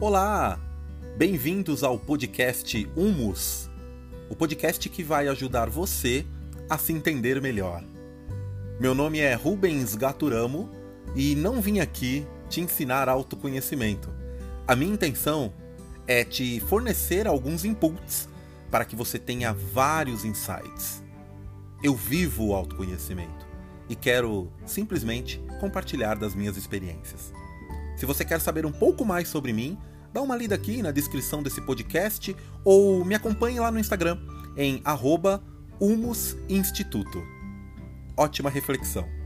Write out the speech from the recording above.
Olá! Bem-vindos ao podcast Humus, o podcast que vai ajudar você a se entender melhor. Meu nome é Rubens Gaturamo e não vim aqui te ensinar autoconhecimento. A minha intenção é te fornecer alguns inputs para que você tenha vários insights. Eu vivo o autoconhecimento e quero simplesmente compartilhar das minhas experiências. Se você quer saber um pouco mais sobre mim, dá uma lida aqui na descrição desse podcast ou me acompanhe lá no Instagram em @humusinstituto. Ótima reflexão.